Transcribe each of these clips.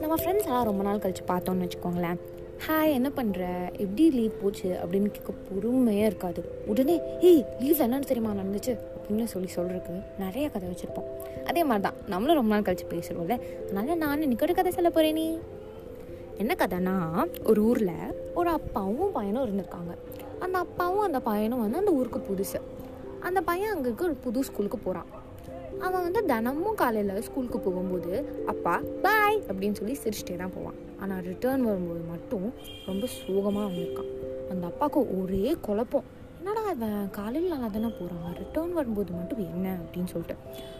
நம்ம ஃப்ரெண்ட்ஸ் எல்லாம் ரொம்ப நாள் கழிச்சு பார்த்தோம்னு வச்சுக்கோங்களேன். ஹாய் என்ன பண்ணுற எப்படி லீவ் போச்சு? அப்படின்னு கேட்க பொறுமையாக இருக்காது. உடனே ஏய் லீவ் என்னன்னு தெரியுமா? நடந்துச்சு. அப்படின்னு சொல்லி சொல்கிறதுக்கு நிறைய கதை வச்சுருப்போம். அதே மாதிரி தான் நம்மளும் ரொம்ப நாள் கழிச்சு பேசுகிறோம்ல அதனால நான் இன்னைக்கு ஒரு கதை சொல்ல போகிறேன் நீ. என்ன கதைனா ஒரு ஊரில் ஒரு அப்பாவும் பையனும் இருந்திருக்காங்க. அந்த அப்பாவும் அந்த பையனும் வந்து அந்த ஊருக்கு புதுசு. அந்த பையன் அங்கே இருக்க ஒரு புது ஸ்கூலுக்கு போகிறான் அவன் வந்து தினமும் காலையில் ஸ்கூலுக்கு போகும்போது அப்பா பாய் அப்படின்னு சொல்லி சிரிச்சிட்டே தான் போவான். ஆனால் ரிட்டர்ன் வரும்போது மட்டும் ரொம்ப சோகமாக வந்திருக்கான் அந்த அப்பாவுக்கு ஒரே குழப்பம். அவன் காலையில் நல்லா தானே போகிறான் ரிட்டர்ன் வரும்போது மட்டும் என்ன அப்படின்னு சொல்லிட்டு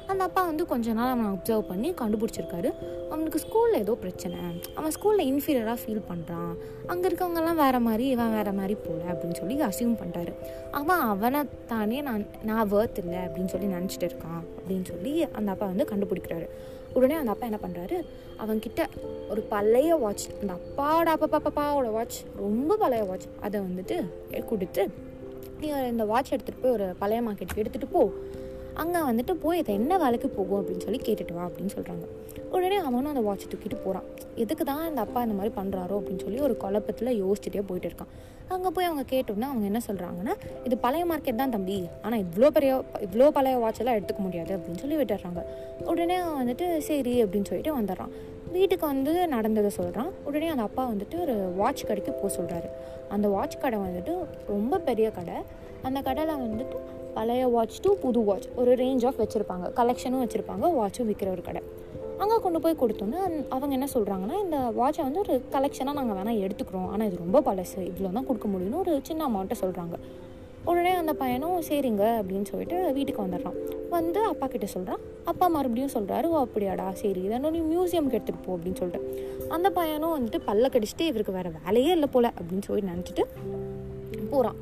அந்த அப்பா வந்து கொஞ்ச நாள் அவனை அப்சர்வ் பண்ணி கண்டுபிடிச்சிருக்காரு அவனுக்கு ஸ்கூலில் ஏதோ பிரச்சனை அவன் ஸ்கூலில் இன்ஃபீரியராக ஃபீல் பண்ணுறான் அங்கே இருக்கவங்கெல்லாம் வேறு மாதிரி இவன் வேறு மாதிரி போல அப்படின்னு சொல்லி அசியூம் பண்ணுறாரு அவன் அவனை தானே நான் நான் வேர்த் இல்லை அப்படின்னு சொல்லி நினச்சிட்டு இருக்கான் அப்படின்னு சொல்லி அந்த அப்பா வந்து கண்டுபிடிக்கிறாரு உடனே அந்த அப்பா என்ன பண்ணுறாரு அவன்கிட்ட ஒரு பழைய வாட்ச் அந்த அப்பாவோட அப்பா பாப்பாவோட வாட்ச் ரொம்ப பழைய வாட்ச் அதை வந்துட்டு கொடுத்து நீ இந்த வாட்ச் எடுத்துகிட்டு போய் ஒரு பழைய மார்க்கெட்டுக்கு எடுத்துகிட்டு போ. அங்கே வந்துட்டு போய் இது என்ன வேலைக்கு போகும் அப்படின்னு சொல்லி கேட்டுட்டு வா அப்படின்னு சொல்கிறாங்க உடனே அவனும் அந்த வாட்ச் தூக்கிட்டு போகிறான் எதுக்கு தான் இந்த அப்பா இந்த மாதிரி பண்ணுறாரோ அப்படின்னு சொல்லி ஒரு குழப்பத்தில் யோசிச்சுட்டே போயிட்டு இருக்கான். அங்கே போய் அவங்க கேட்டோம்னா அவங்க என்ன சொல்கிறாங்கன்னா இது பழைய மார்க்கெட் தான் தம்பி. ஆனால் இவ்வளோ பெரிய இவ்வளோ பழைய வாட்செல்லாம் எடுத்துக்க முடியாது அப்படின்னு சொல்லி விட்டுடுறாங்க. உடனே அவன் வந்துட்டு சரி அப்படின்னு சொல்லிட்டு வந்துடுறான். வீட்டுக்கு வந்து நடந்ததை சொல்கிறான் உடனே அந்த அப்பா வந்துட்டு ஒரு வாட்ச் கடைக்கு போக சொல்கிறாரு அந்த வாட்ச் கடை வந்துட்டு ரொம்ப பெரிய கடை. அந்த கடையில் வந்துட்டு பழைய வாட்ச் டு புது வாட்ச் ஒரு ரேஞ்ச் ஆஃப் வச்சுருப்பாங்க. கலெக்ஷனும் வச்சுருப்பாங்க வாட்சும் விற்கிற ஒரு கடை. அங்கே கொண்டு போய் கொடுத்தோன்னே அவங்க என்ன சொல்கிறாங்கன்னா இந்த வாட்சை வந்து ஒரு கலெக்ஷனாக நாங்கள் வேணால் எடுத்துக்கிறோம். ஆனால் இது ரொம்ப பழசு. இவ்வளோ தான் கொடுக்க முடியும்னு ஒரு சின்ன அமௌண்ட்டை சொல்கிறாங்க உடனே அந்த பையனும் சரிங்க அப்படின்னு சொல்லிட்டு வீட்டுக்கு வந்துடுறான். வந்து அப்பா கிட்ட சொல்கிறான் அப்பா மறுபடியும் சொல்கிறாரு ஓ அப்படியாடா சரி இதை நீ மியூசியம்க்கு எடுத்துகிட்டு போ அப்படின்னு சொல்லிட்டு. அந்த பையனும் வந்துட்டு பல்ல கடிச்சிட்டு இவருக்கு வேறு வேலையே இல்லை போல அப்படின்னு சொல்லி நினச்சிட்டு போகிறான்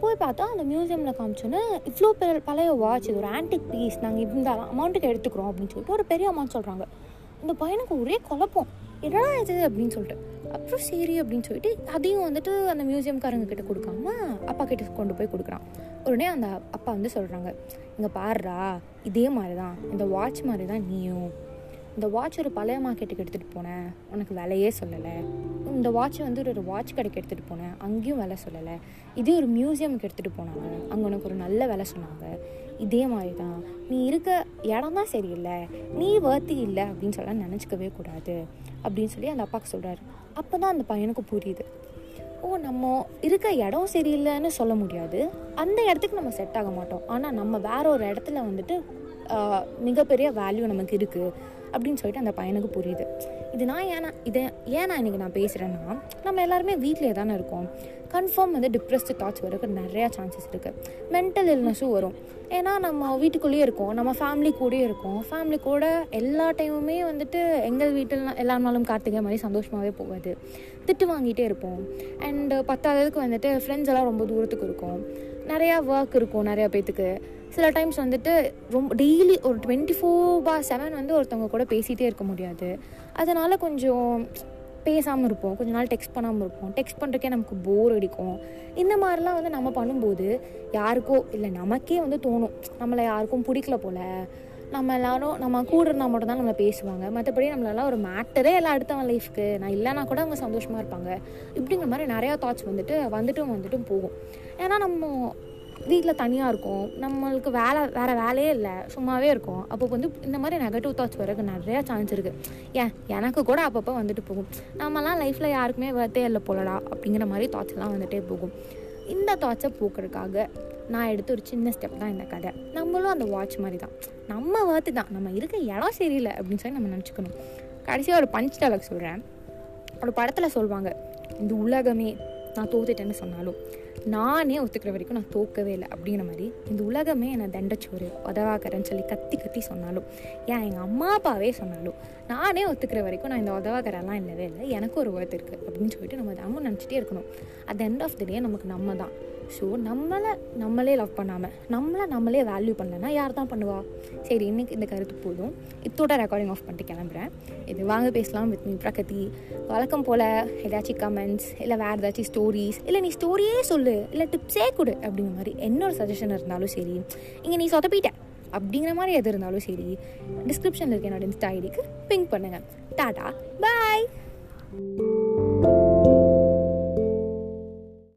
போய் பார்த்தா அந்த மியூசியமில் காமிச்சோன்னே இவ்வளோ பெரிய பழைய வாட்ச் இது ஒரு ஆன்டிக் பீஸ் நாங்கள் இந்த அமௌண்ட்டுக்கு எடுத்துக்கிறோம் அப்படின்னு சொல்லிட்டு ஒரு பெரிய அமௌண்ட் சொல்கிறாங்க இந்த பையனுக்கு ஒரே குழப்பம். என்னடா இது அப்படின்னு சொல்லிட்டு. அப்புறம் சரி அப்படின்னு சொல்லிட்டு அதையும் வந்துட்டு அந்த மியூசியம்காரங்க கிட்ட கொடுக்காம அப்பா கிட்ட கொண்டு போய் கொடுக்குறான். உடனே அந்த அப்பா வந்து சொல்கிறாங்க இங்கே பாருடா இதே மாதிரி தான் இந்த வாட்ச் மாதிரி தான் நீயும் இந்த வாட்ச் ஒரு பழைய மார்க்கெட்டுக்கு எடுத்துகிட்டு போனேன். உனக்கு விலையே சொல்லலை. இந்த வாட்ச் வந்து ஒரு வாட்ச் கடைக்கு எடுத்துகிட்டு போனேன். அங்கேயும் விலை சொல்லலை. இதே ஒரு மியூசியமுக்கு எடுத்துகிட்டு போனாங்க. அங்கே உனக்கு ஒரு நல்ல விலை சொன்னாங்க. இதே மாதிரி தான் நீ இருக்க இடம் தான் சரியில்லை. நீ வர்த்தி இல்லை அப்படின்னு சொல்ல நினச்சிக்கவே கூடாது. அப்படின்னு சொல்லி அந்த அப்பாவுக்கு சொல்கிறாரு அப்போ தான் அந்த பையனுக்கு புரியுது. ஓ நம்ம இருக்க இடம் சரியில்லைன்னு சொல்ல முடியாது. அந்த இடத்துக்கு நம்ம செட் ஆக மாட்டோம். ஆனால் நம்ம வேற ஒரு இடத்துல வந்துட்டு மிகப்பெரிய வேல்யூ நமக்கு இருக்குது அப்படின்னு சொல்லிட்டு அந்த பையனுக்கு புரியுது. இது நான் ஏன்னா இதை ஏன் நான் இன்றைக்கி நான் பேசுகிறேன்னா நம்ம எல்லாருமே வீட்டிலே தானே இருக்கோம். கன்ஃபார்ம் வந்து டிப்ரெஸ்டு தாட்ஸ் வரக்கு நிறையா சான்சஸ் இருக்குது மென்டல் இல்னஸும் வரும். ஏன்னா நம்ம வீட்டுக்குள்ளேயே இருக்கோம். நம்ம ஃபேமிலி கூடயே இருக்கோம். ஃபேமிலி கூட எல்லா டைமுமே வந்துட்டு எங்கள் வீட்டில் எல்லா நாளும் கார்த்திகை மாதிரி சந்தோஷமாகவே போகாது. திட்டு வாங்கிட்டே இருப்போம். அண்டு பத்தாவதுக்கு வந்துட்டு ஃப்ரெண்ட்ஸ் எல்லாம் ரொம்ப தூரத்துக்கு இருக்கும். நிறையா ஒர்க் இருக்கும் நிறையா பேத்துக்கு. சில டைம்ஸ் வந்துட்டு ரொம்ப டெய்லி ஒரு டுவெண்ட்டி ஃபோர் பார் செவன் வந்து ஒருத்தவங்க கூட பேசிகிட்டே இருக்க முடியாது. அதனால் கொஞ்சம் பேசாமல் இருப்போம். கொஞ்ச நாள் டெக்ஸ்ட் பண்ணாமல் இருப்போம். டெக்ஸ்ட் பண்ணுறக்கே நமக்கு போர் அடிக்கும். இந்த மாதிரிலாம் வந்து நம்ம பண்ணும்போது யாருக்கோ இல்லை நமக்கே வந்து தோணும். நம்மளை யாருக்கும் பிடிக்கல போல். நம்ம எல்லாரும் நம்ம கூட இருந்தால் மட்டும் தான் நம்மளை பேசுவாங்க. மற்றபடி நம்மளெல்லாம் ஒரு மேட்டரே எல்லாம் அடுத்தவன் லைஃப்க்கு நான் இல்லைனா கூட அவங்க சந்தோஷமாக இருப்பாங்க. இப்படிங்கிற மாதிரி நிறையா தாட்ஸ் வந்துட்டு வந்துட்டும் வந்துட்டும் போகும். ஏன்னா நம்ம வீட்டில் தனியாக இருக்கும். நம்மளுக்கு வேலை வேறு வேலையே இல்லை. சும்மாவே இருக்கும். அப்போ வந்து இந்த மாதிரி நெகட்டிவ் தாட்ஸ் வரக்கு நிறையா சான்ஸ் இருக்குது ஏன்? எனக்கு கூட அப்பப்போ வந்துட்டு போகும். நம்மலாம் லைஃப்பில் யாருக்குமே வரத்தே இல்லை போலடா அப்படிங்கிற மாதிரி தாட்ஸ்லாம் வந்துட்டே போகும். இந்த தாட்ஸை போக்குறதுக்காக நான் எடுத்த ஒரு சின்ன ஸ்டெப் தான் இந்த கதை. நம்மளும் அந்த வாட்ச் மாதிரி தான் நம்ம வேர்த்து தான். நம்ம இருக்க இடம் சரியில்லை அப்படின்னு சொல்லி நம்ம நினச்சிக்கணும். கடைசியாக ஒரு பஞ்ச் டைலாக் சொல்கிறேன் ஒரு படத்தில் சொல்லுவாங்க இந்த உலகமே நான் தோத்துட்டேன்னு சொன்னாலும் நானே ஒத்துக்கிற வரைக்கும் நான் தோக்கவே இல்லை அப்படிங்கிற மாதிரி இந்த உலகமே என்னை தண்டச்சோறு உதவாக்கறேன்னு சொல்லி கத்தி கத்தி சொன்னாலும் ஏன் எங்கள் அம்மா அப்பாவே சொன்னாலும் நானே ஒத்துக்கிற வரைக்கும் நான் இந்த உதவாக்கரெல்லாம் இல்லவே இல்லை எனக்கு ஒரு ஒர்த் இருக்குது அப்படின்னு சொல்லிட்டு நம்ம தினமும் நினச்சிட்டே இருக்கணும். At end of the day நமக்கு நம்ம தான். ஸோ நம்மளை நம்மளே லவ் பண்ணாமல் நம்மளை நம்மளே வேல்யூ பண்ணலன்னா யார் தான் பண்ணுவா? சரி இன்றைக்கி இந்த கருத்து போதும். இதோட ரெக்கார்டிங் ஆஃப் பண்ணிட்டு கிளம்புறேன். இது வாங்க பேசலாம் வித் மீ பிரகதி. வழக்கம் போல் ஏதாச்சும் கமெண்ட்ஸ் இல்லை வேறு ஏதாச்சும் ஸ்டோரிஸ் இல்லை நீ ஸ்டோரியே சொல்லு இல்லை டிப்ஸே கொடு அப்படிங்கிற மாதிரி என்ன ஒரு சஜஷன் இருந்தாலும் சரி இங்கே நீ சொதப்பிட்ட அப்படிங்கிற மாதிரி எது இருந்தாலும் சரி டிஸ்கிரிப்ஷனில் இருக்க என்னோட இன்ஸ்டா ஐடிக்கு பிங்க் பண்ணுங்கள் டாடா பாய்